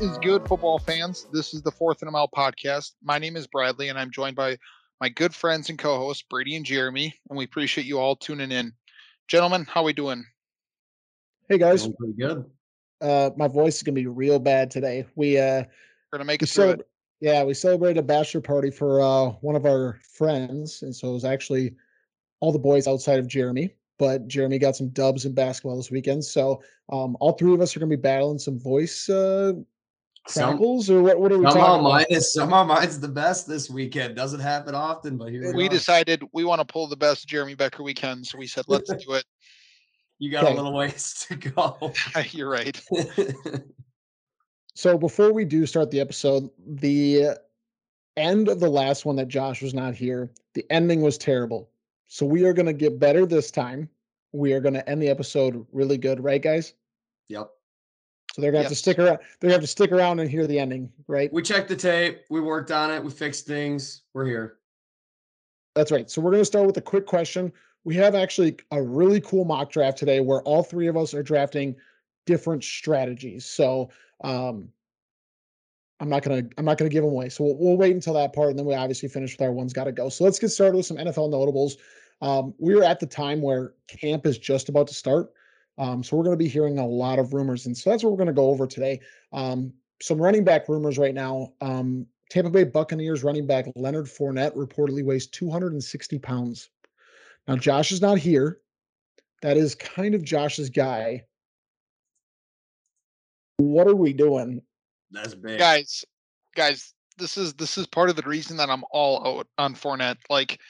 What is good, football fans? This is the Fourth and a Mile podcast. My name is Bradley, and I'm joined by my good friends and co-hosts Brady and Jeremy, and we appreciate you all tuning in. Gentlemen, how we doing? Hey guys, Doing pretty good. uh, my voice is gonna be real bad today. We uh, We're gonna make we it through it. yeah, we celebrated a bachelor party for uh one of our friends, and so it was actually all the boys outside of Jeremy. But Jeremy got some dubs in basketball this weekend, so um, all three of us are gonna be battling some voice uh Some, or what? What are we somehow talking mine about? is somehow mine's the best this weekend. Doesn't happen often, but here we, We decided we want to pull the best Jeremy Becker weekend, so we said let's do it. You got Okay. a little ways to go. You're right. So before we do start the episode, the end of the last one that Josh was not here, the ending was terrible. So we are gonna get better this time. We are gonna end the episode really good, right, guys? yep. So they're gonna have to stick around. They're gonna have to stick around and hear the ending, right? We checked the tape. We worked on it. We fixed things. We're here. That's right. So we're gonna start with a quick question. We have actually a really cool mock draft today where all three of us are drafting different strategies. So um I'm not gonna I'm not gonna give them away. So we'll, we'll wait until that part, and then we obviously finish with our one's got to go. So let's get started with some NFL notables. Um, we're at the time where camp is just about to start, um, so we're going to be hearing a lot of rumors, and so that's what we're going to go over today. Um, some running back rumors right now. Um, Tampa Bay Buccaneers running back Leonard Fournette reportedly weighs 260 pounds. Now Josh is not here. That is kind of Josh's guy. What are we doing? That's big. guys, guys, this is this is part of the reason that I'm all out on Fournette. Like,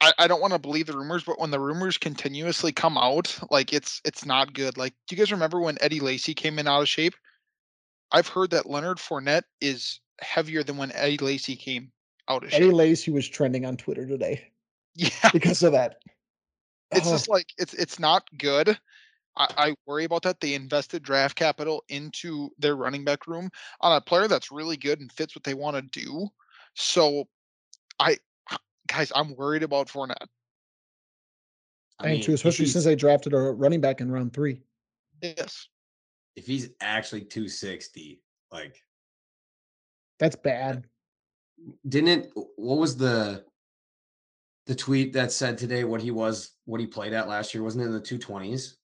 I, I don't want to believe the rumors, but when the rumors continuously come out, like it's it's not good. Like, do you guys remember when Eddie Lacy came in out of shape? I've heard that Leonard Fournette is heavier than when Eddie Lacy came out of shape. Eddie Lacy was trending on Twitter today yeah, because of that. it's Oh, just like it's it's not good. I, I worry about that. They invested draft capital into their running back room on a player that's really good and fits what they want to do. So, I guys, I'm worried about Fournette. I and mean, too, especially since they drafted a running back in round three. Yes, if he's actually 260, like That's uh, bad. didn't what was the the tweet that said today what he was what he played at last year? Wasn't it in the 220s?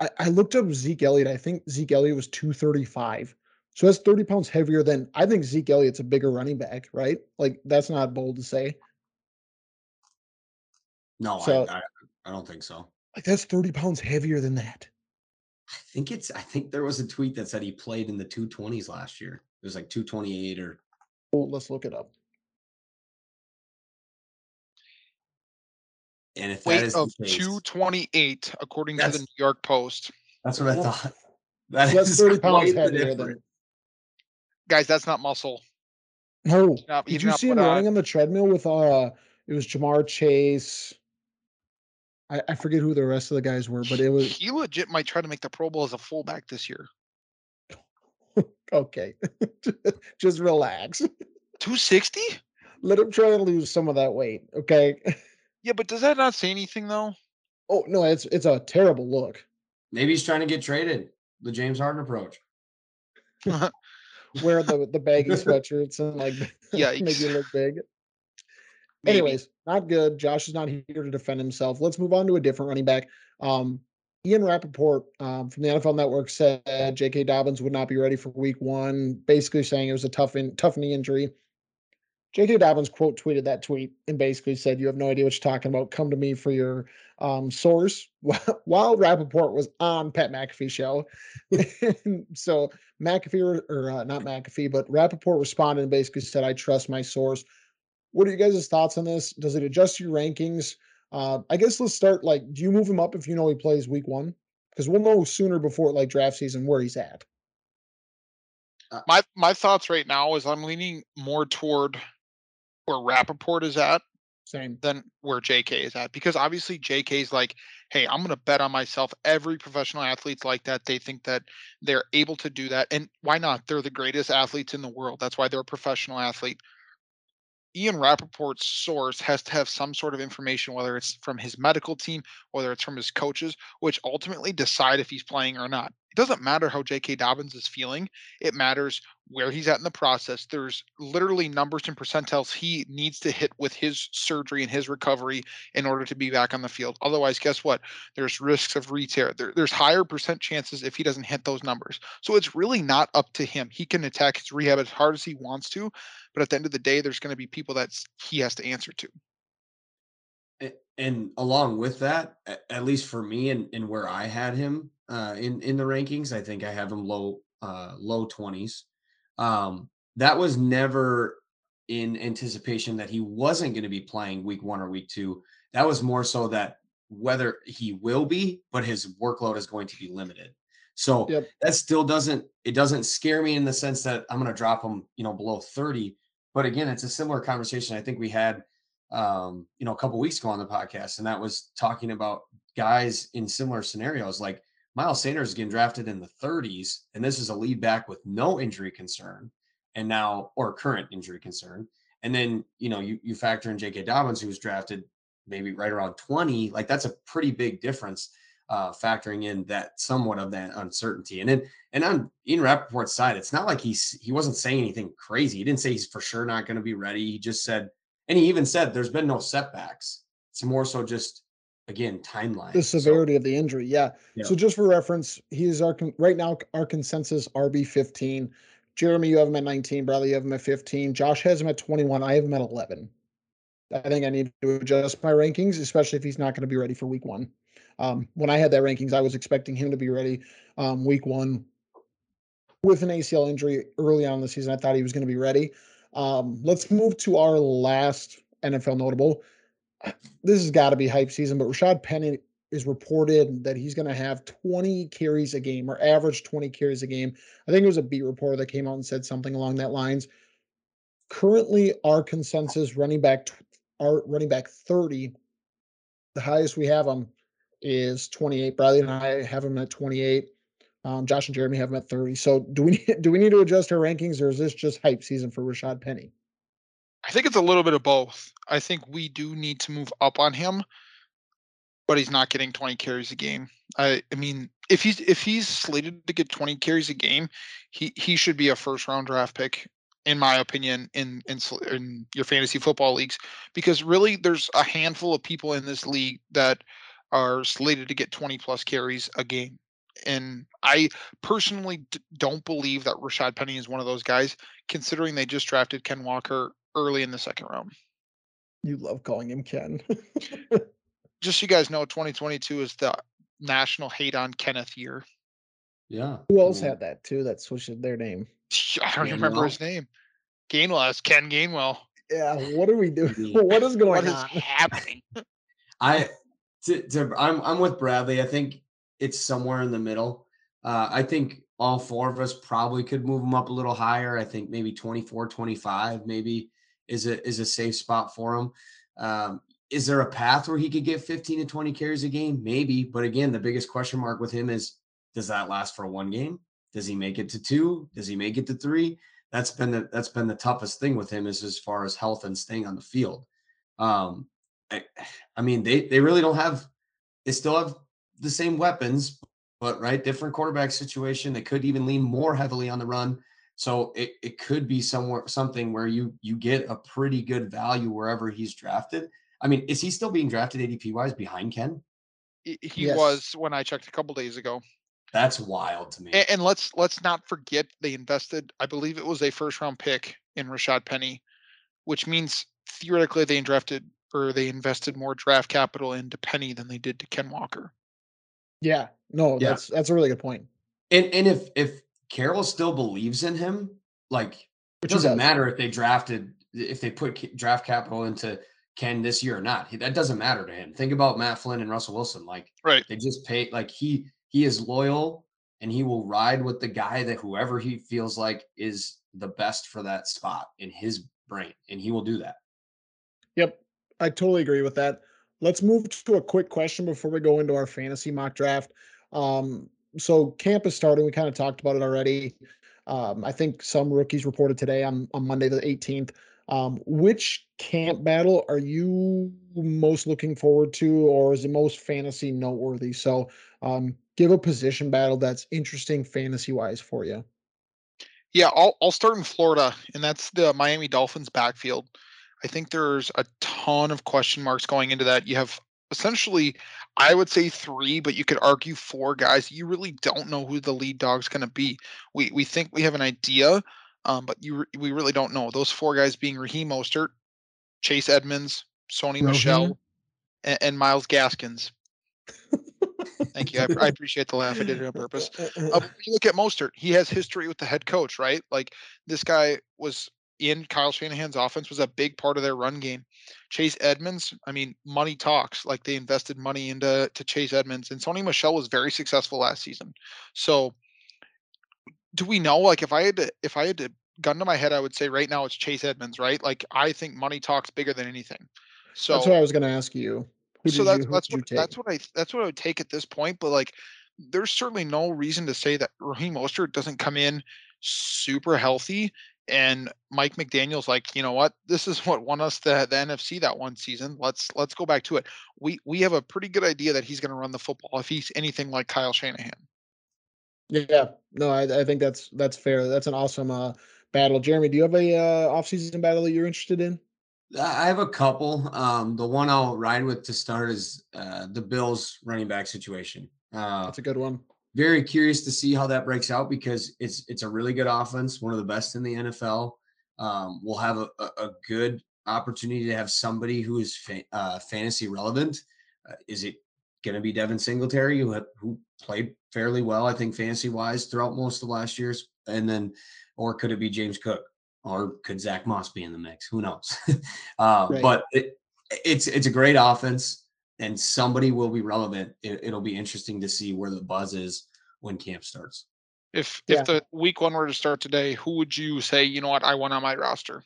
I, I looked up Zeke Elliott. I think Zeke Elliott was 235. So that's 30 pounds heavier than I think Zeke Elliott's a bigger running back, right? Like that's not bold to say. No, So- I, I I don't think so. Like that's 30 pounds heavier than that. I think it's I think there was a tweet that said he played in the 220s last year. It was like 228 or Well, let's look it up. and if that weight is of the case, 228 according to the That's- New York Post. that's what I thought. That that's is 30 pounds quite the heavier than. Guys, that's not muscle. No. Not, Did did you not see him put running on- on the treadmill with uh it was Ja'Marr Chase. I, I forget who the rest of the guys were, but it was He legit might try to make the Pro Bowl as a fullback this year. okay. Just relax. 260? Let him try to lose some of that weight. Okay. Yeah, but does that not say anything though? Oh no, it's it's a terrible look. Maybe he's trying to get traded. The James Harden approach. Wear the the baggy sweatshirts and like make Yikes. you look big. Maybe. Anyways, not good. Josh is not here to defend himself. Let's move on to a different running back. Um, Ian Rapoport um, from the NFL Network said J.K. Dobbins would not be ready for Week One, basically saying it was a tough in, tough knee injury. J.K. Dobbins quote tweeted that tweet and basically said, "You have no idea what you're talking about. Come to me for your um, source." While Rapoport was on Pat McAfee show, so McAfee or, uh, not McAfee, but Rapoport responded and basically said, "I trust my source." What are you guys' thoughts on this? Does it adjust your rankings? Uh, I guess let's start. Like, do you move him up if you know he plays week one? Because we'll know sooner before like draft season where he's at. my my thoughts right now is I'm leaning more toward where Rapoport is at Same. than where JK is at. Because obviously JK is like, hey, I'm gonna bet on myself. Every professional athlete's like that. They think that they're able to do that. And why not? They're the greatest athletes in the world. That's why they're a professional athlete. Ian Rapoport's source has to have some sort of information, whether it's from his medical team, whether it's from his coaches, which ultimately decide if he's playing or not. It doesn't matter how J.K. Dobbins is feeling. It matters where he's at in the process. There's literally numbers and percentiles he needs to hit with his surgery and his recovery in order to be back on the field. Otherwise, guess what? There's risks of re-tear. There, there's higher percent chances if he doesn't hit those numbers. So it's really not up to him. He can attack his rehab as hard as he wants to, but at the end of the day, there's going to be people that he has to answer to. And along with that, at least for me and, and where I had him uh, in in the rankings, I think I have him low uh, low twenties. Um, that was never in anticipation that he wasn't going to be playing week one or week two. That was more so that whether he will be, but his workload is going to be limited. So yep. that still doesn't it doesn't scare me in the sense that I'm going to drop him, you know, below 30. But again, it's a similar conversation I think we had um, you know, a couple weeks ago on the podcast, and that was talking about guys in similar scenarios. Like Miles Sanders is getting drafted in the 30s, and this is a lead back with no injury concern, and now or current injury concern. And then you know you you factor in J.K. Dobbins, who was drafted maybe right around 20. Like that's a pretty big difference, uh, factoring in that somewhat of that uncertainty. And then and on Ian Rapoport's side, it's not like he's he wasn't saying anything crazy. He didn't say he's for sure not going to be ready. He just said and he even said there's been no setbacks. It's more so just again timeline. The severity so, of the injury, yeah. yeah. So just for reference, he's our right now our consensus RB 15. Jeremy, you have him at 19. Bradley, you have him at 15. Josh has him at 21. I have him at 11. I think I need to adjust my rankings, especially if he's not going to be ready for week one. Um, when I had that rankings, I was expecting him to be ready um, week one with an ACL injury early on in the season. I thought he was going to be ready. Um, let's move to our last NFL notable. This has got to be hype season, but Rashad Penny is reported that he's going to have 20 carries a game or average 20 carries a game. I think it was a beat reporter that came out and said something along that lines. Currently, our consensus running back, our running back 30, the highest we have him is 28. Bradley and I have him at 28. Um, Josh and Jeremy have him at 30. So do we do we need to adjust our rankings or is this just hype season for Rashad Penny? I think it's a little bit of both. I think we do need to move up on him, but he's not getting 20 carries a game. I I mean, if he's if he's slated to get 20 carries a game, he he should be a first round draft pick in my opinion in, in in your fantasy football leagues because really there's a handful of people in this league that are slated to get 20 plus carries a game and I personally d- don't believe that Rashad Penny is one of those guys, considering they just drafted Ken Walker early in the second round. You love calling him Ken. just so you guys know, 2022 is the national hate on Kenneth year. Yeah. Who else had that too? That switched their name. I don't Gainwell. remember his name. Gainwell. That's Ken Gainwell. Yeah. What are we doing? what is going what on? What is happening? I, to, to, I'm, I'm with Bradley. I think it's somewhere in the middle. Uh, I think all four of us probably could move him up a little higher. I think maybe 24, 25 maybe is a is a safe spot for him. Um, is there a path where he could get 15 to 20 carries a game? Maybe, but again, the biggest question mark with him is does that last for one game? Does he make it to two? Does he make it to three? That's been the that's been the toughest thing with him is as far as health and staying on the field. Um, I, I mean, they they really don't have they still have the same weapons, but right, different quarterback situation. They could even lean more heavily on the run. So it, it could be somewhere something where you you get a pretty good value wherever he's drafted. I mean, is he still being drafted ADP wise behind Ken? He yes. was when I checked a couple days ago. That's wild to me. And, and, let's let's not forget they invested. I believe it was a first round pick in Rashad Penny, which means theoretically they drafted or they invested more draft capital into Penny than they did to Ken Walker. Yeah. No, yeah. that's that's a really good point. And and if if Carroll still believes in him, like it doesn't matter if they drafted if they put draft capital into Ken this year or not. That doesn't matter to him. Think about Matt Flynn and Russell Wilson. Like right. they just pay like he he is loyal and he will ride with the guy that whoever he feels like is the best for that spot in his brain. And he will do that. Yep. I totally agree with that. Let's move to a quick question before we go into our fantasy mock draft. Um, so camp is starting. We kind of talked about it already. Um, I think some rookies reported today on, on Monday the 18th. Um, which camp battle are you most looking forward to, or is it most fantasy noteworthy? So, um, give a position battle that's interesting fantasy wise for you. Yeah, I'll I'll start in Florida, and that's the Miami Dolphins backfield. I think there's a ton of question marks going into that. You have essentially, I would say three, but you could argue four guys. You really don't know who the lead dog's going to be. We we think we have an idea, um, but you we really don't know. Those four guys being Raheem Mostert, Chase Edmonds, Sony Michel, and, and Myles Gaskins. Thank you. I, I, appreciate the laugh. I did it on purpose. Uh, you look at Mostert, he has history with the head coach, right? Like this guy was in Kyle Shanahan's offense was a big part of their run game. Chase Edmonds, I mean, money talks. Like they invested money into to Chase Edmonds, and Sony Michel was very successful last season. So, do we know? Like, if I had to, if I had to gun to my head, I would say right now it's Chase Edmonds, right? Like, I think money talks bigger than anything. So that's what I was going to ask you. Who so that's you, that's what that's what I that's what I would take at this point. But like, there's certainly no reason to say that Raheem Mostert doesn't come in super healthy and Mike McDaniel's like, you know what, this is what won us the, the NFC that one season. Let's let's go back to it. We we have a pretty good idea that he's going to run the football if he's anything like Kyle Shanahan. Yeah, no, I, I think that's that's fair. That's an awesome uh, battle. Jeremy, do you have a uh, offseason battle that you're interested in? I have a couple. Um, the one I'll ride with to start is uh, the Bills running back situation. Uh, that's a good one very curious to see how that breaks out because it's it's a really good offense, one of the best in the NFL. Um, we'll have a, a, good opportunity to have somebody who is fa- uh, fantasy relevant. Uh, is it going to be Devin Singletary, who who played fairly well, I think, fantasy wise throughout most of last year's, and then, or could it be James Cook, or could Zach Moss be in the mix? Who knows? uh, right. But it, it's it's a great offense and somebody will be relevant. It, will be interesting to see where the buzz is when camp starts. If yeah. if the week one were to start today, who would you say, you know what, I want on my roster?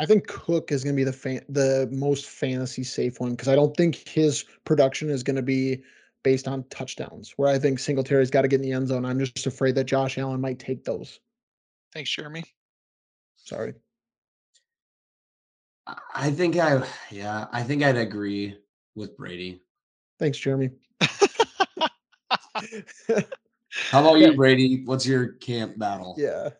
I think Cook is going to be the fan, the most fantasy safe one because I don't think his production is going to be based on touchdowns. Where I think Singletary's got to get in the end zone. I'm just afraid that Josh Allen might take those. Thanks, Jeremy. Sorry. I think I, yeah, I think I'd agree with Brady. Thanks, Jeremy. How about you, Brady? What's your camp battle? Yeah,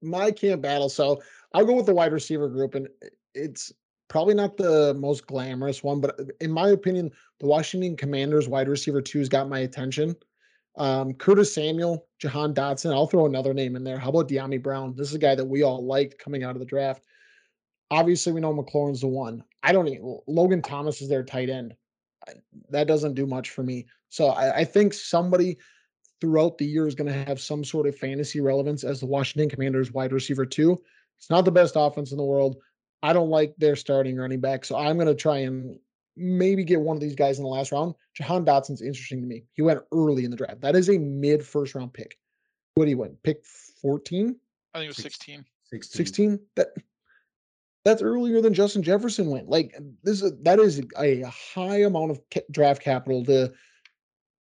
my camp battle. So I'll go with the wide receiver group, and it's probably not the most glamorous one, but in my opinion, the Washington Commanders wide receiver two's got my attention. Um, Curtis Samuel, Jahan Dotson. I'll throw another name in there. How about Dyami Brown? This is a guy that we all liked coming out of the draft. Obviously, we know McLaurin's the one. I don't even Logan Thomas is their tight end. That doesn't do much for me. So I, I think somebody throughout the year is going to have some sort of fantasy relevance as the Washington Commanders wide receiver too. It's not the best offense in the world. I don't like their starting running back, so I'm going to try and maybe get one of these guys in the last round. Jahan Dotson's interesting to me. He went early in the draft. That is a mid first round pick. What do you went? Pick 14? I think it was 16. 16. 16? That that's earlier than Justin Jefferson went. Like this is that is a high amount of draft capital to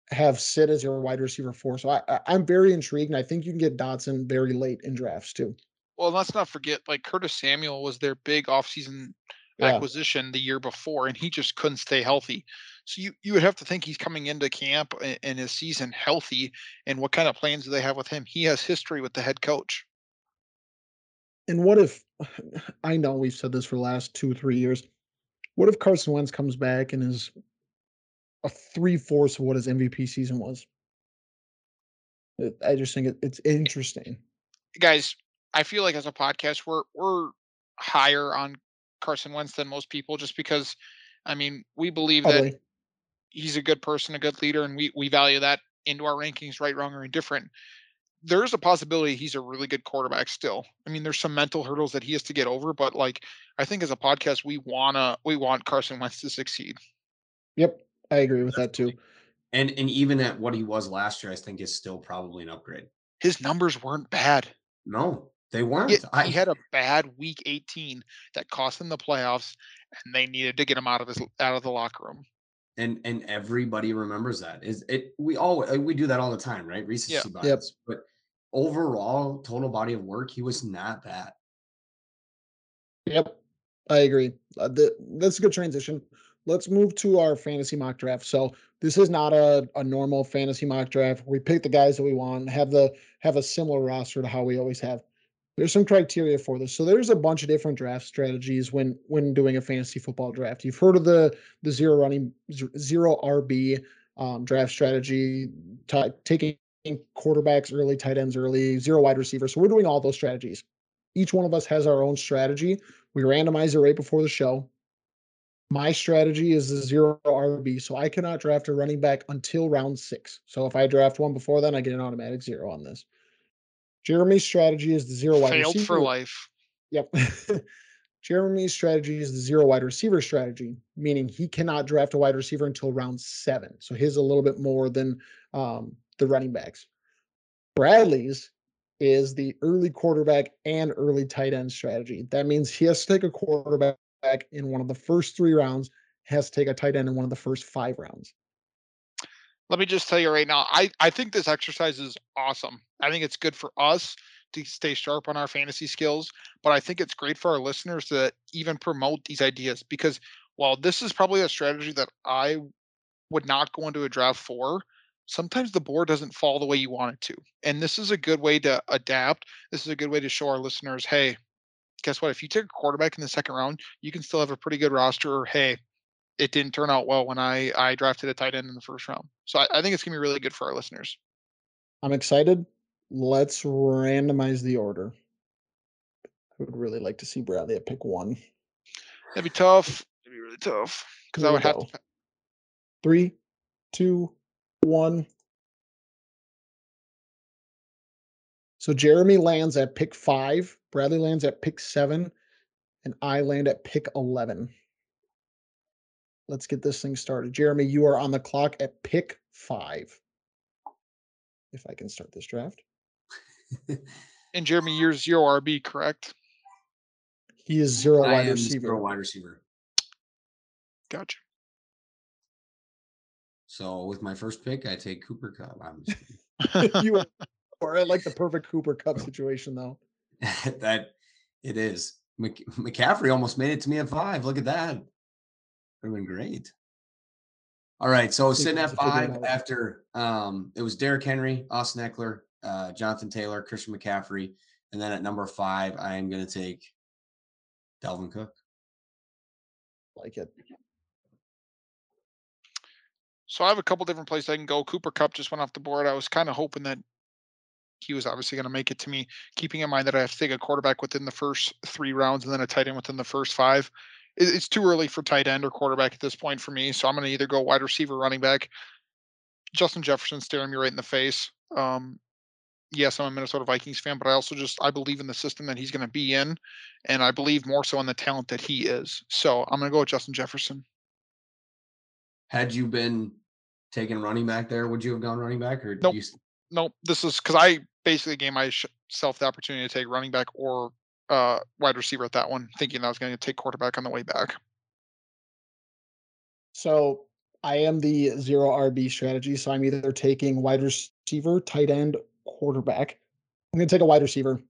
have sit as your wide receiver four. So I, I am very intrigued, and I think you can get Dotson very late in drafts too. Well, let's not forget, like Curtis Samuel was their big offseason yeah. acquisition the year before, and he just couldn't stay healthy. So you you would have to think he's coming into camp and his season healthy. And what kind of plans do they have with him? He has history with the head coach. And what if I know we've said this for the last two, three years. What if Carson Wentz comes back and is a three fourths of what his MVP season was. Uh, I just think it, it's interesting. Guys, I feel like as a podcast, we're we're higher on Carson Wentz than most people, just because, I mean, we believe Probably. that he's a good person, a good leader, and we we value that into our rankings, right, wrong, or indifferent. There's a possibility he's a really good quarterback still. I mean, there's some mental hurdles that he has to get over, but like I think as a podcast, we wanna we want Carson Wentz to succeed. Yep, I agree with that too. And and even at what he was last year, I think is still probably an upgrade. His numbers weren't bad. No, they weren't. He, I, he had a bad week 18 that cost him the playoffs, and they needed to get him out of his out of the locker room. And and everybody remembers that. Is it? We all we do that all the time, right? Recency yeah. bias. Yep. But overall, total body of work, he was not bad. Yep, I agree. Uh, that's a good transition. Let's move to our fantasy mock draft. So this is not a, a normal fantasy mock draft. We pick the guys that we want, have the have a similar roster to how we always have. There's some criteria for this. So there's a bunch of different draft strategies when when doing a fantasy football draft. You've heard of the the zero running zero RB um, draft strategy, t- taking quarterbacks early, tight ends early, zero wide receivers. So we're doing all those strategies. Each one of us has our own strategy. We randomize it right before the show. My strategy is the zero RB, so I cannot draft a running back until round six. So if I draft one before then, I get an automatic zero on this. Jeremy's strategy is the zero wide Failed receiver. for life. Yep. Jeremy's strategy is the zero wide receiver strategy, meaning he cannot draft a wide receiver until round seven. So his a little bit more than um, the running backs. Bradley's is the early quarterback and early tight end strategy. That means he has to take a quarterback in one of the first three rounds, has to take a tight end in one of the first five rounds. Let me just tell you right now, I, I think this exercise is awesome. I think it's good for us to stay sharp on our fantasy skills, but I think it's great for our listeners to even promote these ideas because while this is probably a strategy that I would not go into a draft for, sometimes the board doesn't fall the way you want it to. And this is a good way to adapt. This is a good way to show our listeners, hey, guess what? If you take a quarterback in the second round, you can still have a pretty good roster. Or hey, it didn't turn out well when I I drafted a tight end in the first round. So I, I think it's gonna be really good for our listeners. I'm excited. Let's randomize the order. I would really like to see Bradley at pick one. That'd be tough. It'd be really tough because I would have to. Three, two, one. So Jeremy lands at pick five, Bradley lands at pick seven, and I land at pick 11. Let's get this thing started. Jeremy, you are on the clock at pick five. If I can start this draft. and Jeremy, you're zero RB, correct? He is zero I wide am receiver. zero wide receiver. Gotcha. So with my first pick, I take Cooper Kupp. I'm just you are like the perfect Cooper Kupp situation, though. that it is. Mc, McCaffrey almost made it to me at five. Look at that. Would have been great. All right. So sitting at have to figure it five after um it was Derrick Henry, Austin Ekeler, uh, Jonathan Taylor, Christian McCaffrey. And then at number five, I am gonna take Dalvin Cook. Like it. So I have a couple different places I can go. Cooper Kupp just went off the board. I was kind of hoping that he was obviously going to make it to me, keeping in mind that I have to take a quarterback within the first three rounds and then a tight end within the first five. It's too early for tight end or quarterback at this point for me. So I'm going to either go wide receiver, running back. Justin Jefferson staring me right in the face. Um, yes, I'm a Minnesota Vikings fan, but I also just I believe in the system that he's going to be in, and I believe more so in the talent that he is. So I'm going to go with Justin Jefferson. Had you been taking running back there, would you have gone running back or did Nope. you Nope, this is because I basically gave myself the opportunity to take running back or uh, wide receiver at that one, thinking I was going to take quarterback on the way back. So I am the zero RB strategy. So I'm either taking wide receiver, tight end, quarterback. I'm going to take a wide receiver.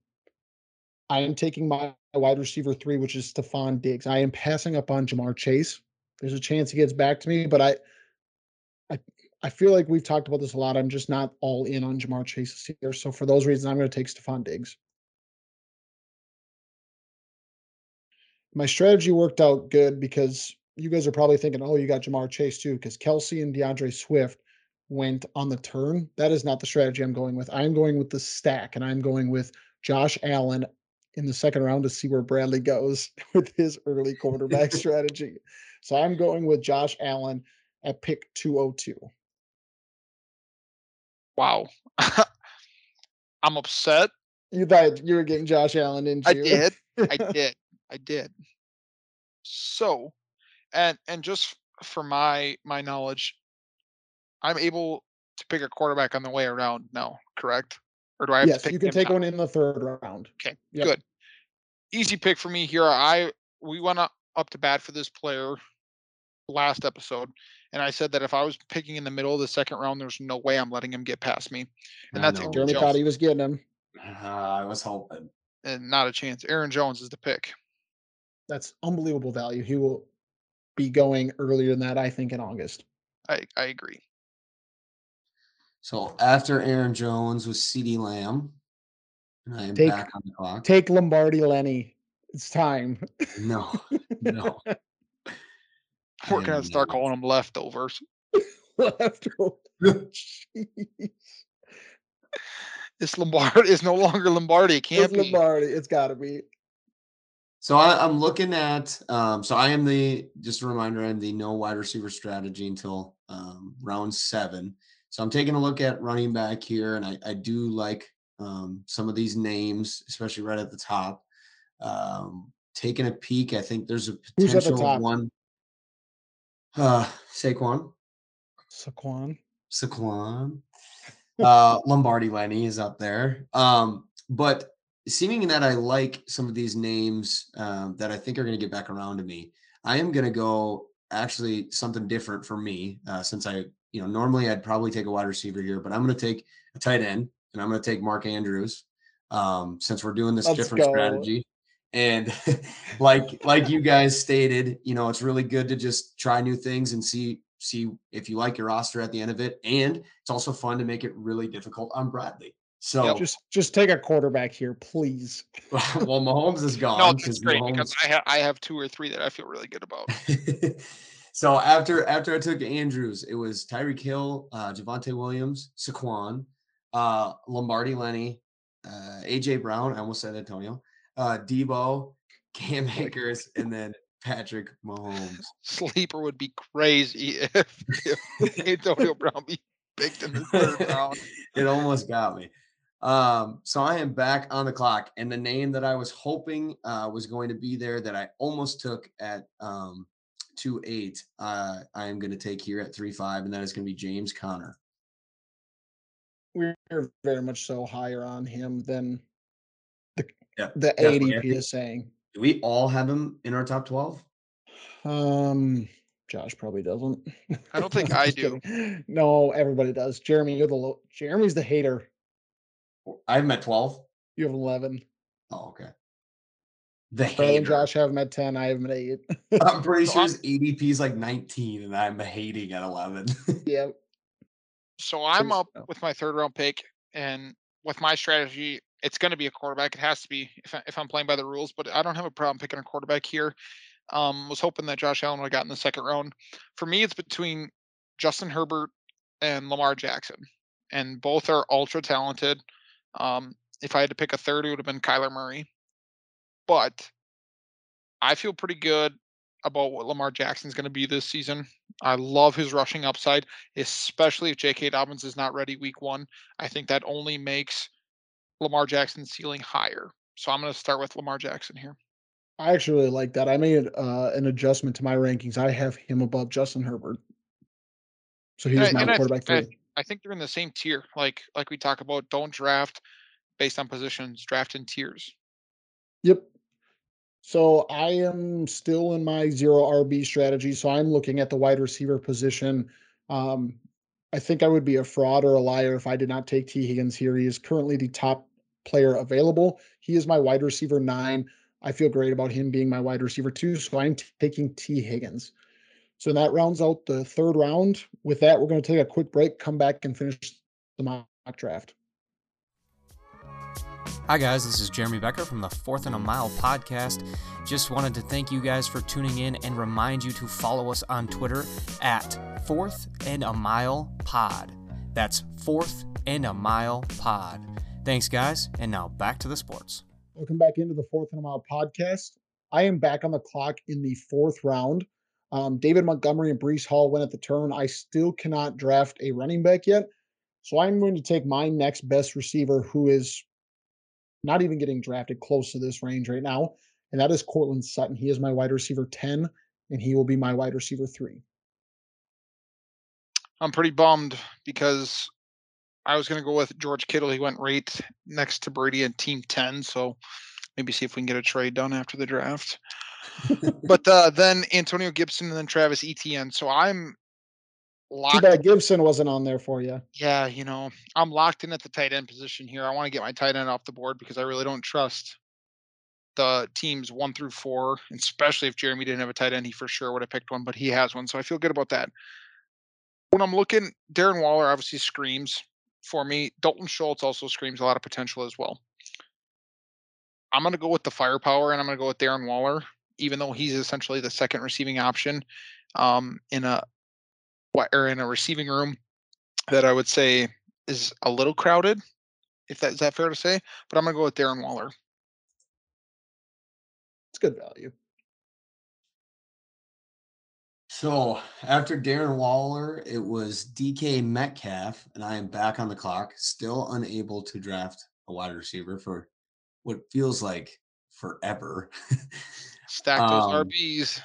I am taking my wide receiver three, which is Stefon Diggs. I am passing up on Ja'Marr Chase. There's a chance he gets back to me, but I, I, I feel like we've talked about this a lot. I'm just not all in on Ja'Marr Chase this year. So for those reasons, I'm going to take Stefon Diggs. My strategy worked out good because you guys are probably thinking, oh, you got Ja'Marr Chase too, because Kelce and D'Andre Swift went on the turn. That is not the strategy I'm going with. I'm going with the stack, and I'm going with Josh Allen in the second round to see where Bradley goes with his early quarterback strategy. So I'm going with Josh Allen at pick 202. Wow, I'm upset. You thought you were getting Josh Allen, didn't I did. I did. I did. So, and and just for my my knowledge, I'm able to pick a quarterback on the way around now, correct? Or do I have yes, to pick you can take now? one in the third round. Okay, Yep. good. Easy pick for me here. I we went up, up to bat for this player last episode, and I said that if I was picking in the middle of the second round, there's no way I'm letting him get past me, and I that's know. Jeremy Jones, thought he was getting him. Uh, I was hoping. and not a chance. Aaron Jones is the pick. That's unbelievable value. He will be going earlier than that, I think, in August. I, I agree. So after Aaron Jones was CeeDee Lamb, and I am Take- back on the clock. Take Lombardi Lenny. It's time. no, no. We're I gonna start not. calling them leftovers. Leftover. Jeez. It's Lombardi. It's no longer Lombardi. It can't It's be. Lombardi. It's got to be. So I, I'm looking at. Um, so I am the. Just a reminder, I'm the no wide receiver strategy until um, round seven. So I'm taking a look at running back here, and I, I do like um, some of these names, especially right at the top. Um, taking a peek, I think there's a potential one. Uh, Saquon. Saquon. Saquon. Uh, Lombardi Lenny is up there. Um, but seeming that I like some of these names um, that I think are going to get back around to me, I am going to go actually something different for me uh, since I, you know, normally I'd probably take a wide receiver here, but I'm going to take a tight end and I'm going to take Mark Andrews um, since we're doing this Let's different go. strategy. And like like you guys stated, you know, it's really good to just try new things and see see if you like your roster at the end of it. And it's also fun to make it really difficult on Bradley. So Just just take a quarterback here, please. well, Mahomes is gone. No, it's 'cause great because I have I have two or three that I feel really good about. so after after I took Andrews, it was Tyreek Hill, uh, Javonte Williams, Saquon, uh, Lombardi Lenny, uh, AJ Brown. I almost said Antonio, uh, Deebo, Cam Akers, and then Patrick Mahomes. Sleeper would be crazy if, if Antonio Brown be picked in the third round. it almost got me. Um, so I am back on the clock, and the name that I was hoping uh, was going to be there that I almost took at um, two eight, uh, I am going to take here at three five, and that is going to be James Conner. We're very much so higher on him than the Yeah, the definitely. ADP is saying. Do we all have him in our top twelve? Um, Josh probably doesn't. I don't think I'm I just do. kidding. No, everybody does. Jeremy, you're the low. Jeremy's the hater. I have him at twelve. You have eleven. Oh, okay. The Brad and hater. Josh have him at ten. I have him at eight. I'm pretty So sure I'm- his ADP is like 19, and I'm hating at 11. yep. So I'm up with my third round pick, and with my strategy, it's going to be a quarterback. It has to be if, I, if I'm playing by the rules, but I don't have a problem picking a quarterback here. Um, was hoping that Josh Allen would have gotten the second round. For me, it's between Justin Herbert and Lamar Jackson, and both are ultra talented. Um, if I had to pick a third, it would have been Kyler Murray. But I feel pretty good about what Lamar Jackson's going to be this season. I love his rushing upside, especially if J.K. Dobbins is not ready week one. I think that only makes Lamar Jackson's ceiling higher. So I'm going to start with Lamar Jackson here. I actually really like that. I made uh, an adjustment to my rankings. I have him above Justin Herbert. So he's I- my I- quarterback I- three. I think they're in the same tier. Like like we talk about, don't draft based on positions, draft in tiers. Yep. So I am still in my zero RB strategy. So I'm looking at the wide receiver position. Um, I think I would be a fraud or a liar if I did not take Tee Higgins here. He is currently the top player available. He is my wide receiver nine. I feel great about him being my wide receiver two. So I'm taking Tee Higgins. So that rounds out the third round. With that, we're going to take a quick break, come back and finish the mock draft. Hi, guys. This is Jeremy Becker from the Fourth and a Mile podcast. Just wanted to thank you guys for tuning in and remind you to follow us on Twitter at Fourth and a Mile Pod. That's Fourth and a Mile Pod. Thanks, guys. And now back to the sports. Welcome back into the fourth and a mile podcast. I am back on the clock in the fourth round. Um, David Montgomery and Breece Hall went at the turn. I still cannot draft a running back yet. So I'm going to take my next best receiver, who is not even getting drafted close to this range right now. And that is Courtland Sutton. He is my wide receiver 10, and he will be my wide receiver three. I'm pretty bummed because I was going to go with George Kittle. He went right next to Brady in Team 10. So maybe see if we can get a trade done after the draft. but uh, then Antonio Gibson and then Travis Etienne. So I'm locked. Too bad Gibson wasn't on there for you. Yeah, you know, I'm locked in at the tight end position here. I want to get my tight end off the board because I really don't trust the teams one through four, especially if Jeremy didn't have a tight end, he for sure would have picked one, but he has one. So I feel good about that. When I'm looking, Darren Waller obviously screams for me. Dalton Schultz also screams a lot of potential as well. I'm going to go with the firepower and I'm going to go with Darren Waller, even though he's essentially the second receiving option um, in a what or in a receiving room that I would say is a little crowded. If that is that fair to say, but I'm gonna go with Darren Waller. It's good value. So after Darren Waller, it was DK Metcalf, and I am back on the clock, still unable to draft a wide receiver for what feels like forever. Stack those Um, RBs.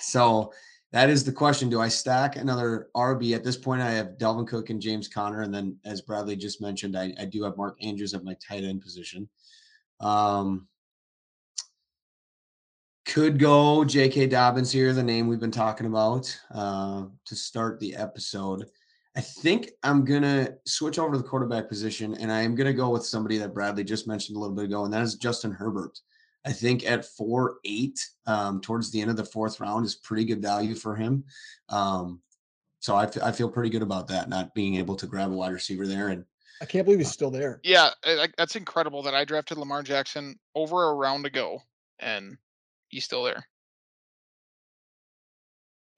So that is the question. Do I stack another RB? At this point, I have Dalvin Cook and James Conner. And then, as Bradley just mentioned, I, I do have Mark Andrews at my tight end position. Um, could go J.K. Dobbins here, the name we've been talking about uh, to start the episode. I think I'm going to switch over to the quarterback position, and I am going to go with somebody that Bradley just mentioned a little bit ago, and that is Justin Herbert. I think at four eight, um, towards the end of the fourth round, is pretty good value for him. Um, so I, f- I feel pretty good about that, not being able to grab a wide receiver there. And I can't believe he's still there. Yeah, I- I- that's incredible that I drafted Lamar Jackson over a round ago and he's still there.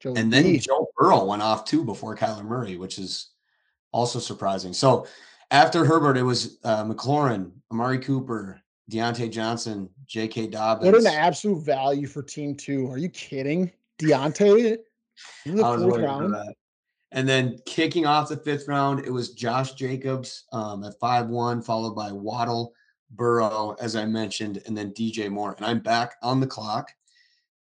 Joe and then B. Joe Burrow went off too before Kyler Murray, which is also surprising. So after Herbert, it was uh, McLaurin, Amari Cooper, Diontae Johnson, J.K. Dobbins. what an absolute value for team two. Are you kidding? Diontae in the I was fourth waiting for round. that. And then kicking off the fifth round, it was Josh Jacobs um, at 5 1, followed by Waddle, Burrow, as I mentioned, and then DJ Moore. And I'm back on the clock.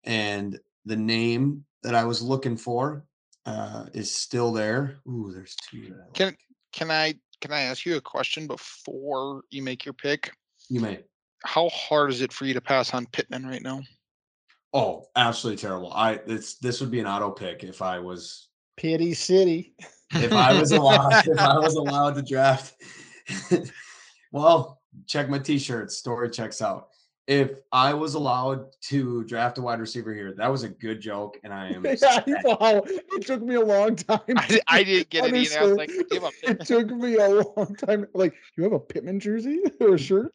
And the name that I was looking for uh, is still there. Ooh, there's two. that I Can like. can I can I ask you a question before you make your pick? You may. How hard is it for you to pass on Pittman right now? Oh, absolutely terrible. I this this would be an auto pick if I was Pity City. if I was allowed if I was allowed to draft. well, check my t-shirt. Story checks out. If I was allowed to draft a wide receiver here, that was a good joke, and I am. yeah, sad. wow. It took me a long time. I, I didn't get it either. I was Understood. like. It took me a long time. Like, you have a Pittman jersey or a shirt?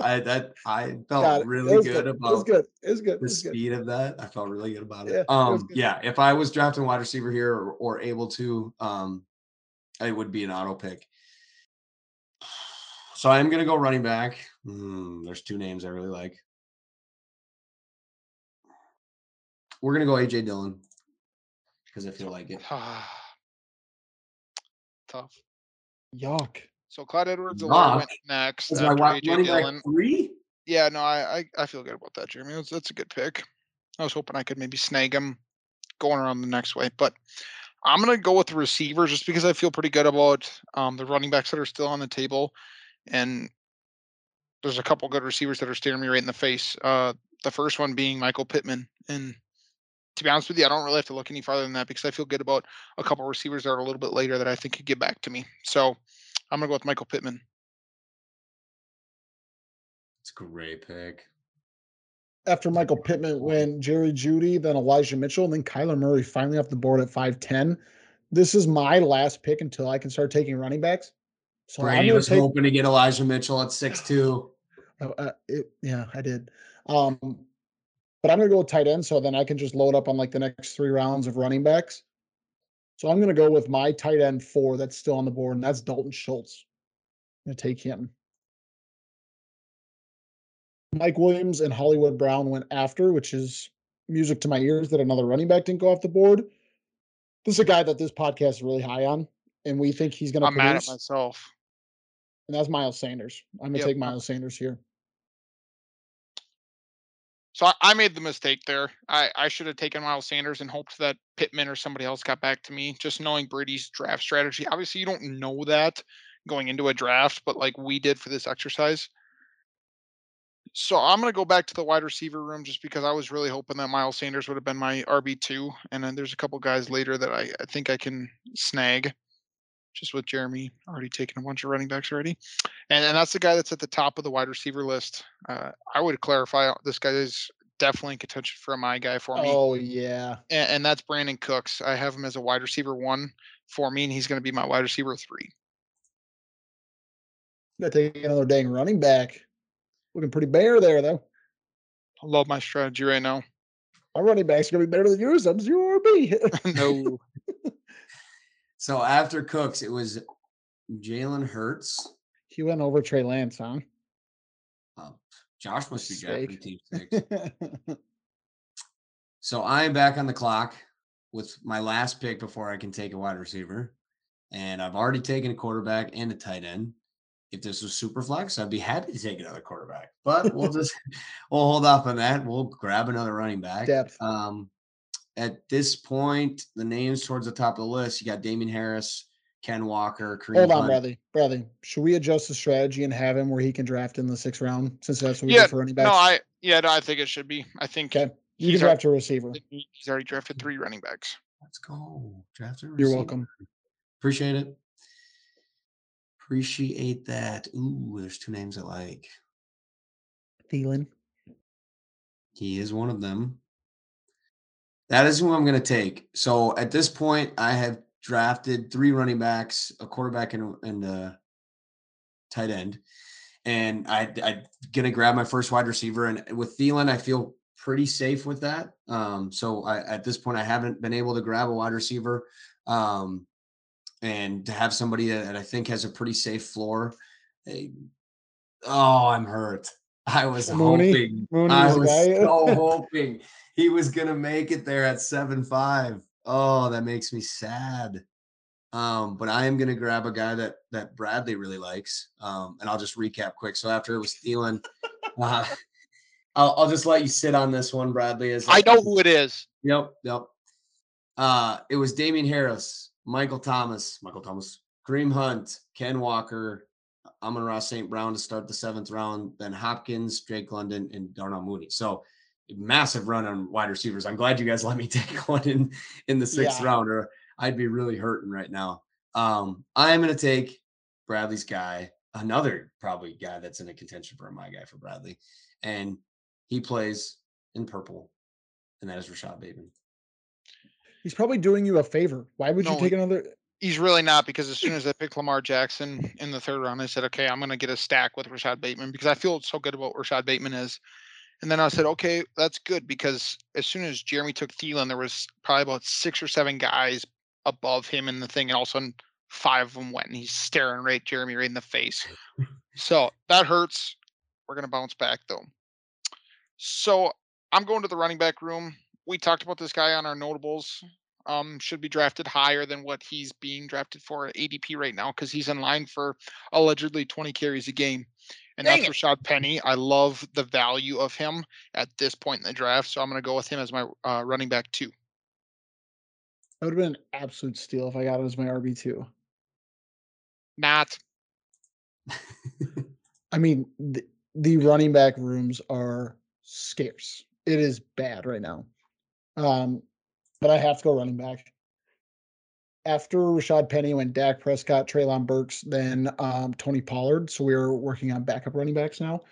I that I felt it. really It was good It was about good. It was good. It the was good. speed of that. I felt really good about it. Yeah, um, good. yeah. If I was drafting wide receiver here or, or able to, um, it would be an auto pick. So I'm gonna go running back. Hmm, there's two names I really like. We're gonna go AJ Dillon because I feel like it. Tough. Yuck. So Clyde Edwards Yuck. Helaire went next. Is my AJ running back Dillon. three? Yeah, no, I, I I feel good about that, Jeremy. That's, that's a good pick. I was hoping I could maybe snag him going around the next way, but I'm gonna go with the receivers just because I feel pretty good about um, the running backs that are still on the table, and there's a couple good receivers that are staring me right in the face. Uh, the first one being Michael Pittman, and to be honest with you, I don't really have to look any farther than that because I feel good about a couple receivers that are a little bit later that I think could get back to me. So I'm gonna go with Michael Pittman. It's a great pick. After Michael Pittman went Jerry Jeudy, then Elijah Mitchell, and then Kyler Murray finally off the board at 5'10. This is my last pick until I can start taking running backs. So I'm Brady was take hoping to get Elijah Mitchell at six two. Oh, uh, it, yeah, I did. Um, but I'm gonna go with tight end, so then I can just load up on like the next three rounds of running backs. So I'm gonna go with my tight end four that's still on the board, and that's Dalton Schultz. I'm gonna take him. Mike Williams and Hollywood Brown went after, which is music to my ears that another running back didn't go off the board. This is a guy that this podcast is really high on, and we think he's gonna I'm mad at myself. And that's Miles Sanders. I'm gonna Yep. take Miles Sanders here. So I, I made the mistake there. I, I should have taken Miles Sanders and hoped that Pittman or somebody else got back to me. Just knowing Brady's draft strategy. Obviously, you don't know that going into a draft, but like we did for this exercise. So I'm gonna go back to the wide receiver room just because I was really hoping that Miles Sanders would have been my RB two, and then there's a couple guys later that I, I think I can snag. Just with Jeremy already taking a bunch of running backs already. And and that's the guy that's at the top of the wide receiver list. Uh, I would clarify uh, this guy is definitely in contention for my guy for me. Oh yeah. And, and that's Brandin Cooks. I have him as a wide receiver one for me, and he's going to be my wide receiver three. Got to take another dang running back. Looking pretty bare there though. I love my strategy right now. My running back's are gonna be better than yours. I'm zero RB. no. So after Cooks, it was Jalen Hurts. he went over Trey Lance, huh? Uh, Josh must be Steak. team six. So I am back on the clock with my last pick before I can take a wide receiver. And I've already taken a quarterback and a tight end. If this was super flex, I'd be happy to take another quarterback. But we'll just we'll hold off on that. We'll grab another running back. Depth. Um at this point, the names towards the top of the list, you got Damien Harris, Ken Walker, Kareem Hold on, Hunt. Bradley. Bradley, should we adjust the strategy and have him where he can draft in the sixth round since that's what we Yeah, do for running backs? No, I yeah, no, I think it should be. I think okay. You he's can al- draft a receiver. he's already drafted three running backs. Let's go. Draft a receiver. You're welcome. Appreciate it. Appreciate that. Ooh, there's two names I like. Thielen. He is one of them. That is who I'm going to take. So at this point, I have drafted three running backs, a quarterback, and, and a tight end. And I, I'm going to grab my first wide receiver. And with Thielen, I feel pretty safe with that. Um, so I, at this point, I haven't been able to grab a wide receiver. Um, and to have somebody that, I think has a pretty safe floor. eh, oh, I'm hurt. I was Mooney? hoping. Mooney I was so hoping he was gonna make it there at seven five. Oh, that makes me sad. Um, but I am gonna grab a guy that that Bradley really likes. Um, and I'll just recap quick. So after it was Thielen, uh, I'll, I'll just let you sit on this one, Bradley. As I know who it is. Yep, yep. Uh, it was Damien Harris, Michael Thomas, Michael Thomas, Kareem Hunt, Ken Walker, Amon-Ra St. Brown to start the seventh round, then Hopkins, Drake London, and Darnell Mooney. So massive run on wide receivers. I'm glad you guys let me take one in in the sixth Yeah. rounder. I'd be really hurting right now. Um, I am going to take Bradley's guy, another probably guy that's in a contention for my guy for Bradley, and he plays in purple, and that is Rashod Bateman. He's probably doing you a favor. Why would you take another? He's really not because as soon as I picked Lamar Jackson in the third round, I said, okay, I'm going to get a stack with Rashod Bateman because I feel so good about what Rashod Bateman is. And then I said, okay, that's good because as soon as Jeremy took Thielen, there was probably about six or seven guys above him in the thing, and all of a sudden five of them went, and he's staring right Jeremy right in the face. so that hurts. We're gonna bounce back though. So I'm going to the running back room. We talked about this guy on our notables. Um, should be drafted higher than what he's being drafted for at ADP right now because he's in line for allegedly 20 carries a game. And Dang that's Rashaad Penny. I love the value of him at this point in the draft. So I'm going to go with him as my uh, running back two. That would have been an absolute steal if I got him as my RB two. Not. I mean, the, the running back rooms are scarce. It is bad right now. Um, but I have to go running back. After Rashaad Penny went Dak Prescott, Treylon Burks, then um, Tony Pollard. So we're working on backup running backs now.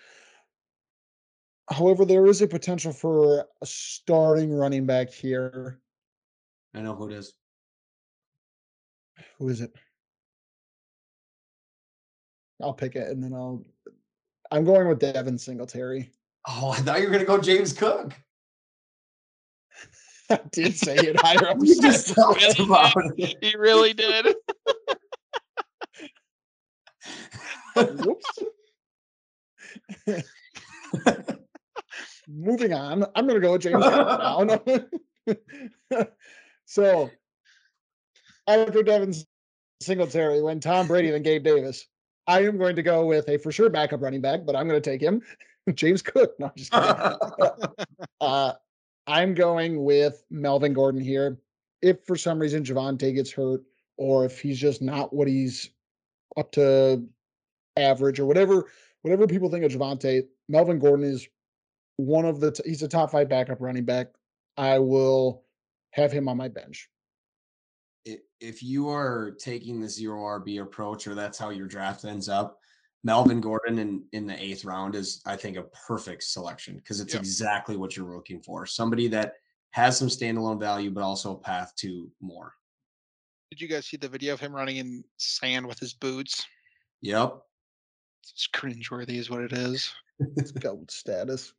However, there is a potential for a starting running back here. I know who it is. Who is it? I'll pick it and then I'll. I'm going with Devin Singletary. Oh, I thought you were going to go James Cook. I did say it higher up. Just talked list. about it. He really did. Whoops. Moving on, I'm going to go with James. Cook now. so, after Devin Singletary, when Tom Brady, then Gabe Davis, I am going to go with a for sure backup running back, but I'm going to take him, James Cook. No, I'm just kidding. uh, I'm going with Melvin Gordon here. If for some reason Javonte gets hurt, or if he's just not what he's up to average, or whatever, whatever people think of Javonte, Melvin Gordon is one of the. T- he's a top five backup running back. I will have him on my bench. if you are taking the zero RB approach, or that's how your draft ends up, Melvin Gordon in in the eighth round is, I think, a perfect selection because it's Yep. exactly what you're looking for. Somebody that has some standalone value, but also a path to more. Did you guys see the video of him running in sand with his boots? Yep. It's cringeworthy, is what it is. It's goat status.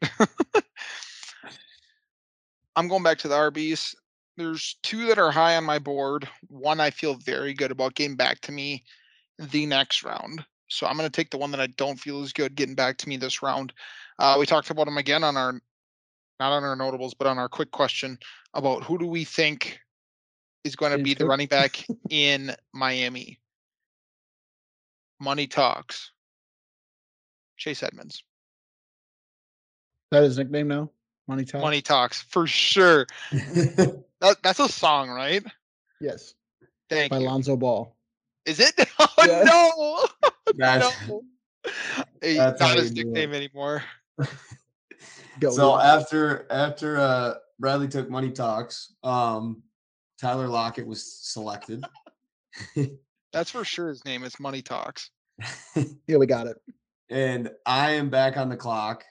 I'm going back to the RBs. There's two that are high on my board. One I feel very good about getting back to me the next round. So I'm going to take the one that I don't feel is good getting back to me this round. Uh, we talked about him again on our, not on our notables, but on our quick question about who do we think is going to be the running back in Miami. Money talks. Chase Edmonds. That is his nickname now? Money Talk? Money talks for sure. That, that's a song, right? Yes. Thank By you. Lonzo Ball. Is it? Oh Yeah. no! That's no. Hey, That's not his you nickname anymore. So with it. after after uh Bradley took money talks, um Tyler Lockett was selected. That's for sure. His name is Money Talks. yeah, we got it. and I am back on the clock,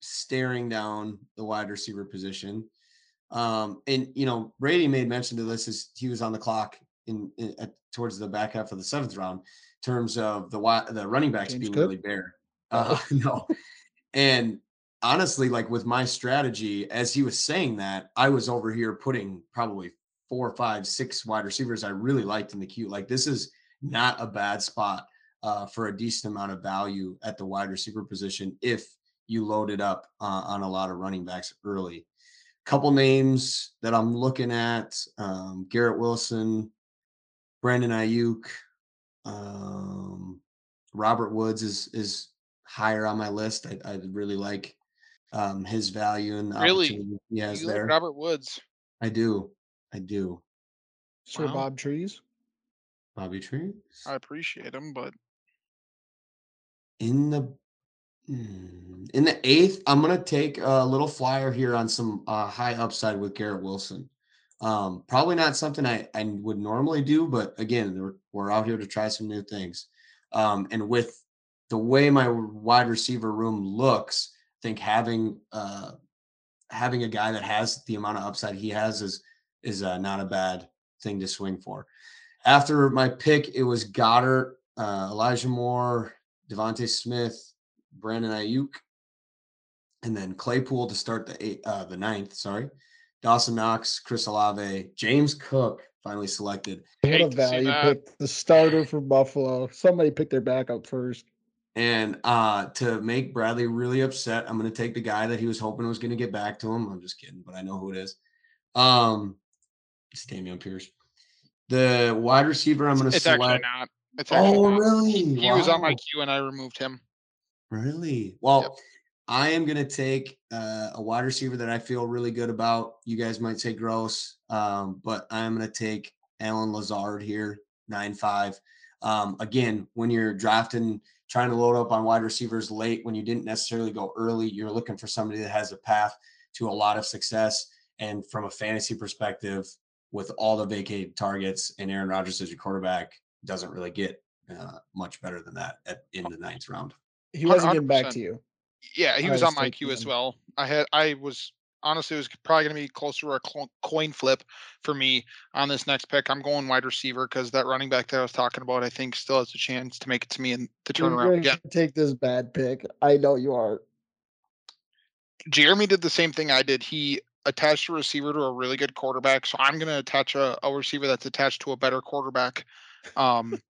staring down the wide receiver position. Um, and you know, Brady made mention to this as he was on the clock in, in at, towards the back half of the seventh round, in terms of the the running backs James being Cook? really bare. Uh, no, and honestly, like with my strategy, as he was saying that, I was over here putting probably four, five, six wide receivers I really liked in the queue. Like this is not a bad spot uh, for a decent amount of value at the wide receiver position if you load it up uh, on a lot of running backs early. Couple names that I'm looking at: um, Garrett Wilson, Brandon Aiyuk, um, Robert Woods is is higher on my list. I, I really like um, his value and the Really? opportunity he has You like there. Robert Woods. I do, I do. Sir Wow. Bob Trees. Bobby Tree I appreciate him, but in the mm, in the eighth, I'm gonna take a little flyer here on some uh, high upside with Garrett Wilson. Um, probably not something I, I would normally do, but again, we're, out here to try some new things. Um, and with the way my wide receiver room looks, I think having uh, having a guy that has the amount of upside he has is is uh, not a bad thing to swing for. After my pick, it was Goddard, uh, Elijah Moore, DeVonta Smith, Brandon Aiyuk, and then Claypool to start the eight, uh, the ninth. Sorry, Dawson Knox, Chris Olave, James Cook finally selected, What a Hate to see value pick. The starter for Buffalo. Somebody picked their backup first. and uh, to make Bradley really upset, I'm going to take the guy that he was hoping was going to get back to him. I'm just kidding, but I know who it is. Um, it's Dameon Pierce. The wide receiver I'm going to it's actually select. not. It's actually Oh, not. really? He, he was on my queue and I removed him. Really? Well, I am going to take uh, a wide receiver that I feel really good about. You guys might say gross, um, but I'm going to take Allen Lazard here, nine five. Um, again, when you're drafting, trying to load up on wide receivers late, when you didn't necessarily go early, you're looking for somebody that has a path to a lot of success. And from a fantasy perspective, with all the vacated targets and Aaron Rodgers as your quarterback, doesn't really get uh, much better than that at, in the ninth round. He wasn't getting back to you. Yeah, he was was on my queue as well. I had I was honestly it was probably going to be closer to a coin flip for me on this next pick. I'm going wide receiver because that running back that I was talking about, I think, still has a chance to make it to me and to turn You're around again. take this bad pick. I know you are. Jeremy did the same thing I did. He attached a receiver to a really good quarterback, so I'm going to attach a, a receiver that's attached to a better quarterback. Um,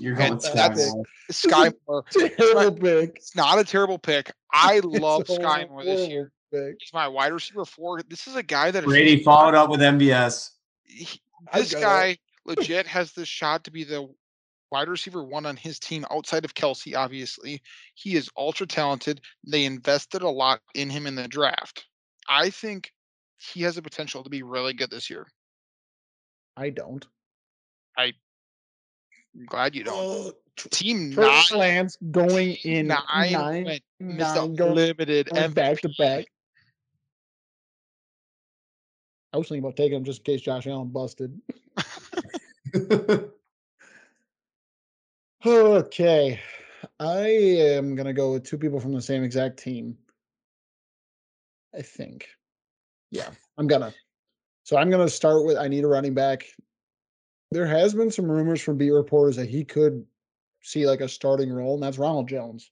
You're And going that's- Sky Moore. Terrible pick. It's not a terrible pick. I love a Sky Moore this year. pick. He's my wide receiver four. This is a guy that Brady followed up with MVS. he- this got it. guy legit has the shot to be the wide receiver one on his team outside of Kelce, obviously. He is ultra talented. They invested a lot in him in the draft. I think he has the potential to be really good this year. I don't. I'm glad you don't. Oh, Team Trey nine, Lance going in nine, nine, went nine, going Limited going back to back. I was thinking about taking him just in case Josh Allen busted. Okay. I am gonna go with two people from the same exact team. I think. Yeah, I'm gonna. So I'm gonna start with I need a running back. There has been some rumors from beat reporters that he could see like a starting role, and that's Ronald Jones.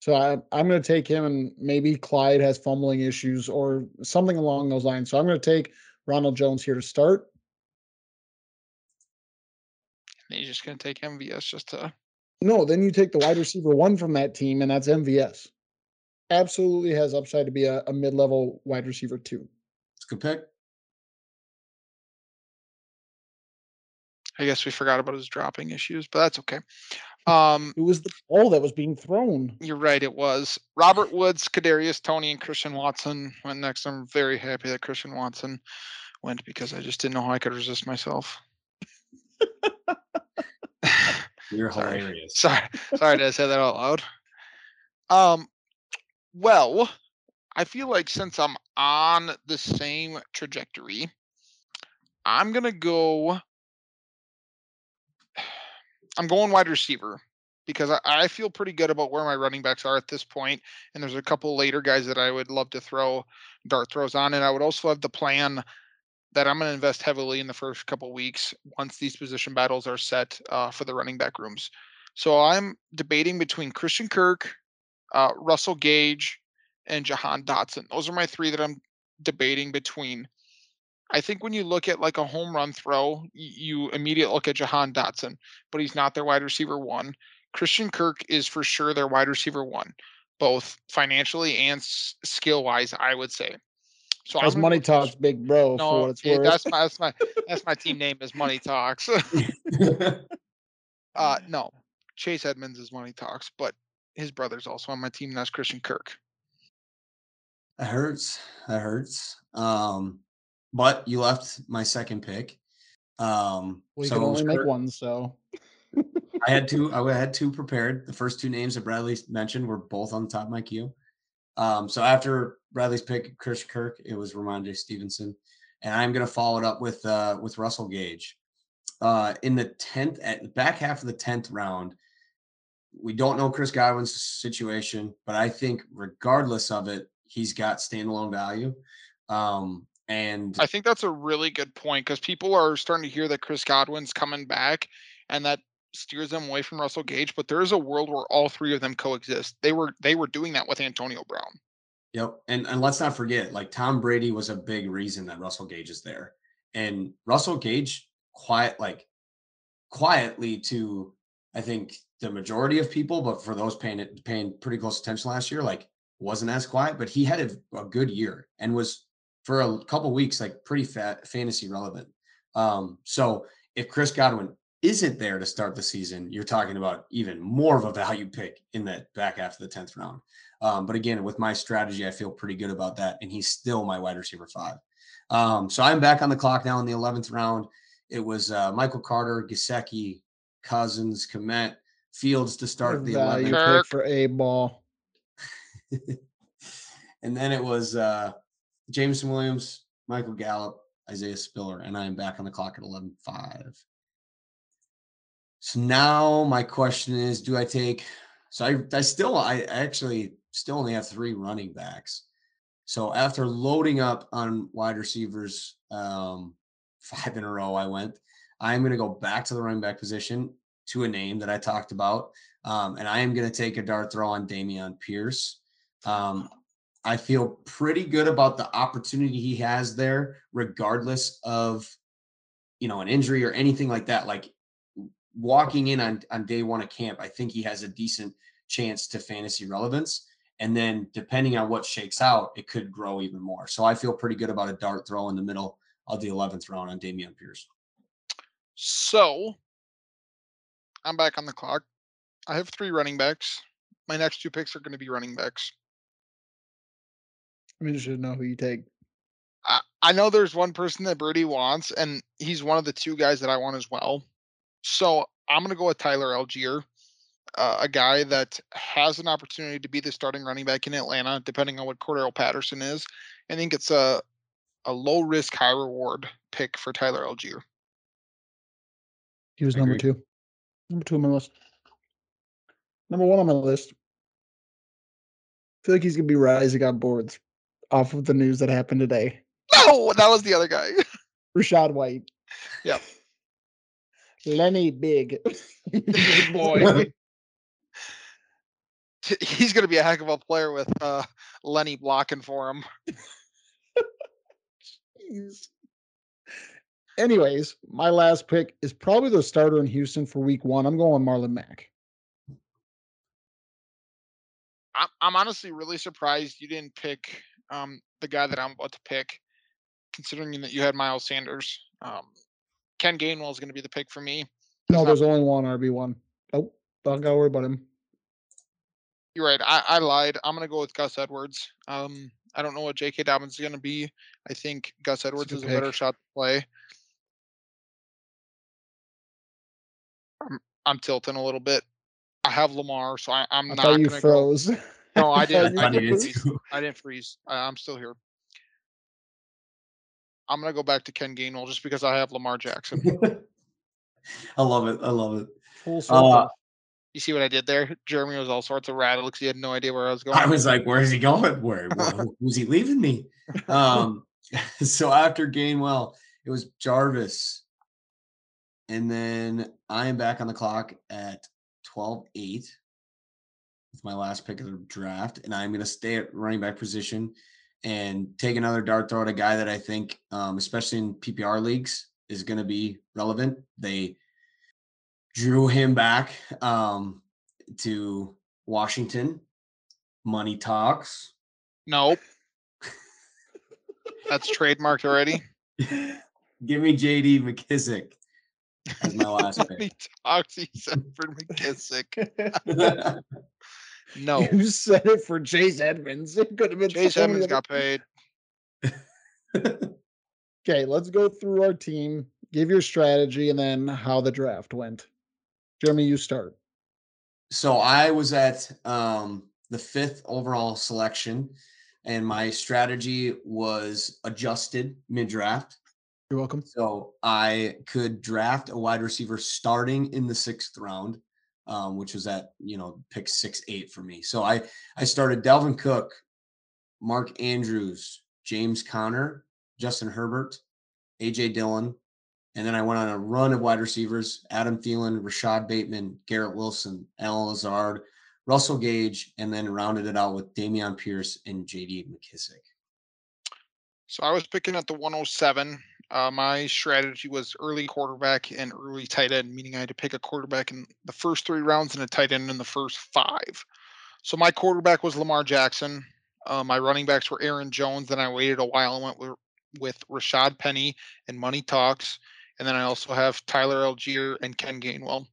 So I, I'm going to take him, and maybe Clyde has fumbling issues or something along those lines. So I'm going to take Ronald Jones here to start. And he's just going to take MVS just to. No, then you take the wide receiver one from that team, and that's MVS. Absolutely has upside to be a, a mid level wide receiver too. It's a good pick. I guess we forgot about his dropping issues, but that's okay. Um, It was the ball that was being thrown. you're right. It was Robert Woods, Kadarius Toney, and Christian Watson went next. I'm very happy that Christian Watson went because I just didn't know how I could resist myself. You're Sorry. hilarious. Sorry, sorry to say that out loud. Um, well, I feel like since I'm on the same trajectory, I'm gonna go. I'm going wide receiver because I, I feel pretty good about where my running backs are at this point, and there's a couple later guys that I would love to throw dart throws on, and I would also have the plan that I'm going to invest heavily in the first couple weeks once these position battles are set uh, for the running back rooms. So I'm debating between Christian Kirk, uh, Russell Gage, and Jahan Dotson. Those are my three that I'm debating between. I think when you look at like a home run throw, you immediately look at Jahan Dotson, but he's not their wide receiver one. Christian Kirk is for sure their wide receiver one, both financially and skill wise, I would say. So That's gonna money go Chris- talks, big bro. for No, what it's yeah, worth. that's my that's my that's my team name is Money Talks. uh no, Chase Edmonds is Money Talks, but his brother's also on my team. And that's Christian Kirk. That hurts. That hurts. Um, but you left my second pick. Um, we so can only make one, so I had two. I had two prepared. The first two names that Bradley mentioned were both on the top of my queue. Um, so after Bradley's pick, Chris Kirk, it was Rhamondre Stevenson, and I'm going to follow it up with uh, with Russell Gage. Uh, in the tenth, at the back half of the tenth round, we don't know Chris Godwin's situation, but I think regardless of it, he's got standalone value. Um, and I think that's a really good point because people are starting to hear that Chris Godwin's coming back, and that steers them away from Russell Gage. But there is a world where all three of them coexist. They were they were doing that with Antonio Brown. Yep. And and let's not forget, like Tom Brady was a big reason that Russell Gage is there. And Russell Gage quiet like quietly to I think the majority of people, but for those paying it paying pretty close attention last year, like wasn't as quiet, but he had a, a good year and was for a couple weeks like pretty fat fantasy relevant. Um, so if Chris Godwin isn't there to start the season, you're talking about even more of a value pick in that back after the 10th round. Um, but again, with my strategy, I feel pretty good about that. And he's still my wide receiver five. Um, so I'm back on the clock now in the 11th round. It was uh, Michael Carter, Gesicki, Cousins, Kmet, Fields to start the value 11th. Kirk. pick for a ball. and then it was uh, Jameson Williams, Michael Gallup, Isaiah Spiller, and I am back on the clock at 11.5. So now my question is do I take so I, I still I actually still only have three running backs. So after loading up on wide receivers um five in a row, I went. I'm gonna go back to the running back position to a name that I talked about. Um, and I am gonna take a dart throw on Dameon Pierce. Um, I feel pretty good about the opportunity he has there, regardless of you know an injury or anything like that. Like walking in on, on day one of camp, I think he has a decent chance to fantasy relevance. And then depending on what shakes out, it could grow even more. So I feel pretty good about a dart throw in the middle of the 11th round on Dameon Pierce. So I'm back on the clock. I have three running backs. My next two picks are going to be running backs. I'm interested to know who you take. I, I know there's one person that Birdie wants, and he's one of the two guys that I want as well. So I'm going to go with Tyler Allgeier, uh, a guy that has an opportunity to be the starting running back in Atlanta, depending on what Cordarrelle Patterson is. I think it's a a low risk, high reward pick for Tyler Allgeier. He was number two. Number two on my list. Number one on my list. I feel like he's gonna be rising on boards off of the news that happened today. No, that was the other guy. Rachaad White. Yep. Lenny Big. Big boy. He's going to be a heck of a player with uh, Lenny blocking for him. Jeez. Anyways, my last pick is probably the starter in Houston for week one. I'm going Marlon Mack. I'm honestly really surprised you didn't pick um, the guy that I'm about to pick, considering that you had Miles Sanders. Um, Ken Gainwell is going to be the pick for me. No, not- there's only one RB1. Oh, don't gotta worry about him. You're right. I, I lied. I'm going to go with Gus Edwards. Um, I don't know what J.K. Dobbins is going to be. I think Gus Edwards good is a better shot to play. I'm, I'm tilting a little bit. I have Lamar, so I, I'm I not you froze. go. froze. No, I didn't. I I did didn't. it I didn't freeze. I, I'm still here. I'm gonna go back to Ken Gainwell just because I have Lamar Jackson. I love it. I love it. Full circle. Uh, You see what I did there? Jeremy was all sorts of rattled because he had no idea where I was going. I was like, where is he going? Where, where who's he leaving me? Um, so after Gainwell, it was Jarvis. And then I am back on the clock at 12 8 with my last pick of the draft. And I'm going to stay at running back position and take another dart throw at a guy that I think, um, especially in PPR leagues, is going to be relevant. They drew him back um, to Washington. Money talks. Nope. That's trademarked already. Give me JD McKissic as my last pick. He talks. He said for McKissic. No. You said it for Chase Edmonds. It could have been Chase so Edmonds got paid. Okay, let's go through our team. Give your strategy and then how the draft went. Jeremy, you start. so I was at um, the fifth overall selection, and my strategy was adjusted mid draft. You're welcome. So I could draft a wide receiver starting in the sixth round, um, which was at you know pick six eight for me. So I I started Dalvin Cook, Mark Andrews, James Conner, Justin Herbert, AJ Dillon, and then I went on a run of wide receivers: Adam Thielen, Rashod Bateman, Garrett Wilson, Allen Lazard, Russell Gage, and then rounded it out with Dameon Pierce and JD McKissic. So I was picking at the 107. Uh, my strategy was early quarterback and early tight end, meaning I had to pick a quarterback in the first three rounds and a tight end in the first five. So my quarterback was Lamar Jackson. Uh, my running backs were Aaron Jones. Then I waited a while and went with, with Rashaad Penny and Money Talks. And then I also have Tyler Allgeier and Ken Gainwell.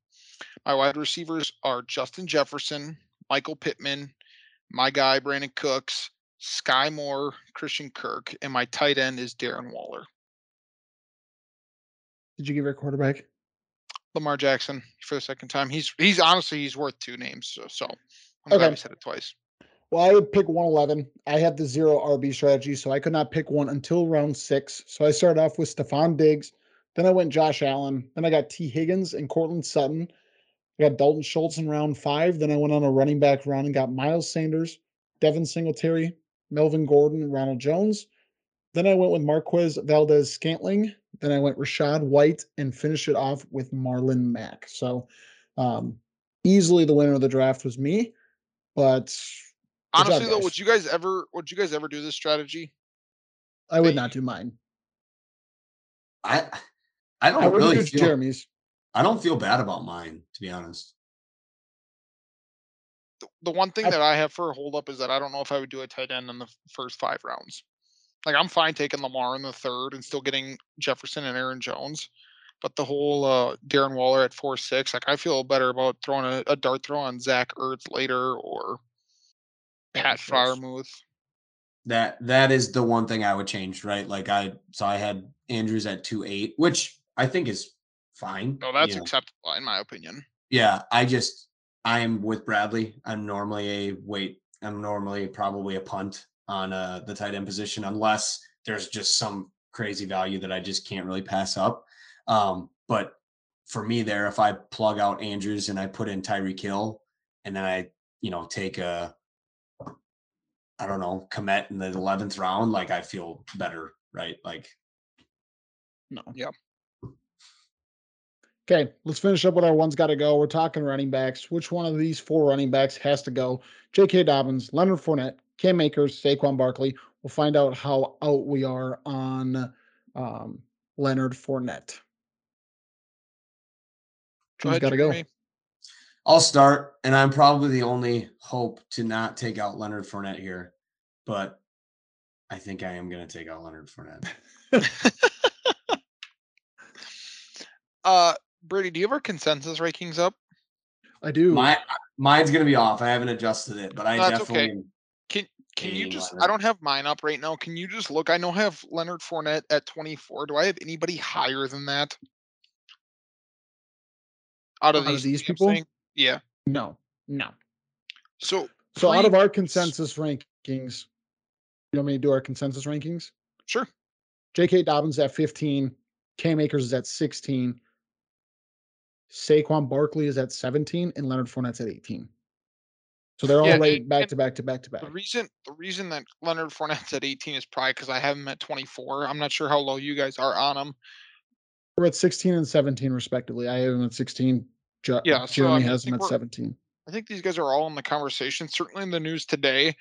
My wide receivers are Justin Jefferson, Michael Pittman, my guy Brandin Cooks, Sky Moore, Christian Kirk, and my tight end is Darren Waller. Did you give your quarterback? Lamar Jackson for the second time. He's he's honestly he's worth two names. So, so I'm glad Okay. we said it twice. Well, I would pick 111. I had the zero RB strategy, so I could not pick one until round six. So I started off with Stefon Diggs. Then I went Josh Allen. Then I got Tee Higgins and Courtland Sutton. I got Dalton Schultz in round five. Then I went on a running back run and got Miles Sanders, Devin Singletary, Melvin Gordon, and Ronald Jones. Then I went with Marquez Valdes Scantling. Then I went Rachaad White and finished it off with Marlon Mack. So um, easily the winner of the draft was me. But Good job, Honestly though, guys. would you guys ever would you guys ever do this strategy? I would Hey. not do mine. I I don't I really do feel, Jeremy's. I don't feel bad about mine, to be honest. The, the one thing I- that I have for a holdup is that I don't know if I would do a tight end in the first five rounds. Like I'm fine taking Lamar in the third and still getting Jefferson and Aaron Jones. But the whole uh, Darren Waller at four six, like I feel better about throwing a, a dart throw on Zach Ertz later or Pat. Freiermuth. That that is the one thing I would change, right? Like I so I had Andrews at two eight, which I think is fine. No, that's know. acceptable in my opinion. Yeah, I just I am with Bradley. I'm normally a wait. I'm normally probably a punt on uh, the tight end position unless there's just some crazy value that I just can't really pass up. Um, but for me there, if I plug out Andrews and I put in Tyreek Hill, and then I, you know, take a, I don't know, Kmet in the eleventh round, like I feel better, right? Like, No. Yeah. Okay, let's finish up with our one's got to go. We're talking running backs. Which one of these four running backs has to go? J.K. Dobbins, Leonard Fournette, Cam Akers, Saquon Barkley. We'll find out how out we are on um, Leonard Fournette. Go Who's ahead, got to go? I'll start, and I'm probably the only hope to not take out Leonard Fournette here, but I think I am going to take out Leonard Fournette. uh, Brady, do you have our consensus rankings up? I do. My mine's going to be off. I haven't adjusted it, but I That's definitely. okay. Can you just? I don't have mine up right now. Can you just look? I know I have Leonard Fournette at 24. Do I have anybody higher than that? Out of Out of these, these people? saying? Yeah. no, no. So So out of our consensus rankings, you want me to do our consensus rankings? sure. J.K. Dobbins at 15, Cam Akers is at 16, Saquon Barkley is at 17, and Leonard Fournette's at 18. So they're all Yeah, and- back to back to back to back. The reason the reason that Leonard Fournette's at 18 is probably because I have him at 24. I'm not sure how low you guys are on him. We're at 16 and 17 respectively. I have him at 16. Jo- Yeah, so, Jeremy has him at 17. I think these guys are all in the conversation. Certainly in the news today.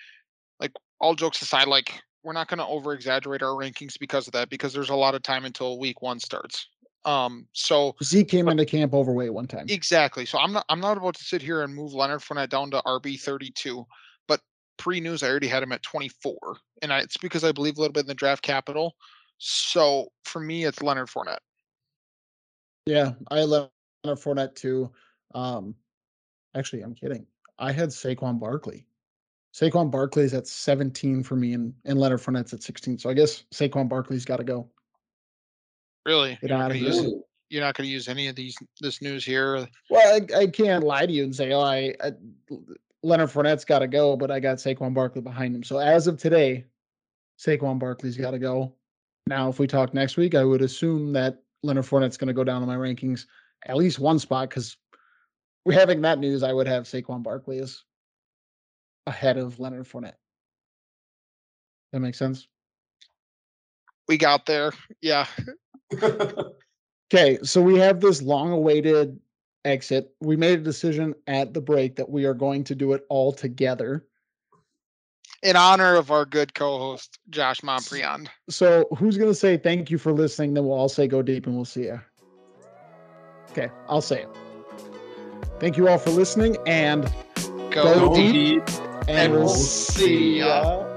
Like all jokes aside, like we're not going to over exaggerate our rankings because of that because there's a lot of time until week one starts. Um, so Zeke came into camp overweight one time. exactly. So I'm not I'm not about to sit here and move Leonard Fournette down to RB 32, but pre-news I already had him at 24, and I, it's because I believe a little bit in the draft capital. So for me, it's Leonard Fournette. Yeah, I had Leonard Fournette too. Um, actually, I'm kidding. I had Saquon Barkley. Saquon Barkley's at 17 for me, and, and Leonard Fournette's at 16. So I guess Saquon Barkley's got to go. Really, you're not gonna use you're not going to use any of these this news here. Well, I, I can't lie to you and say, oh, I, I Leonard Fournette's got to go, but I got Saquon Barkley behind him. So as of today, Saquon Barkley's got to go. Now, if we talk next week, I would assume that Leonard Fournette's going to go down in my rankings at least one spot because we're having that news. I would have Saquon Barkley as ahead of Leonard Fournette. That makes sense. We got there. Yeah. Okay, so we have this long-awaited exit. We made a decision at the break that we are going to do it all together. In honor of our good co-host Josh Montbriand. So who's gonna say thank you for listening? Then we'll all say go deep and we'll see you. Okay, I'll say it. Thank you all for listening and Go, Go deep. deep. and we'll we'll see ya. ya.